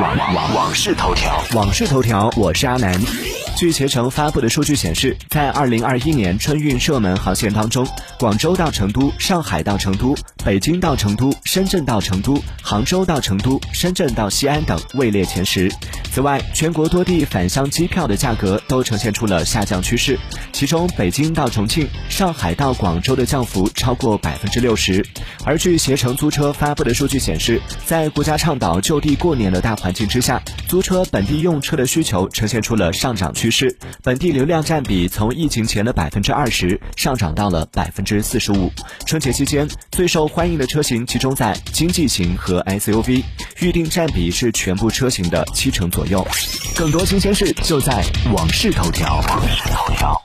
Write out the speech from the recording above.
网网网事头条，网事头条，我是阿南。据携程发布的数据显示，在二零二一年春运热门航线当中，广州到成都、上海到成都、北京到成都、深圳到成都、杭州到成都、深圳到西安等位列前十。此外，全国多地返乡机票的价格都呈现出了下降趋势，其中北京到重庆、上海到广州的降幅超过百分之六十。而据携程租车发布的数据显示，在国家倡导就地过年的大环境之下，租车本地用车的需求呈现出了上涨趋势，本地流量占比从疫情前的百分之二十上涨到了百分之四十五。春节期间最受欢迎的车型集中在经济型和 SUV，预定占比是全部车型的七成左右。更多新鲜事就在网视头条。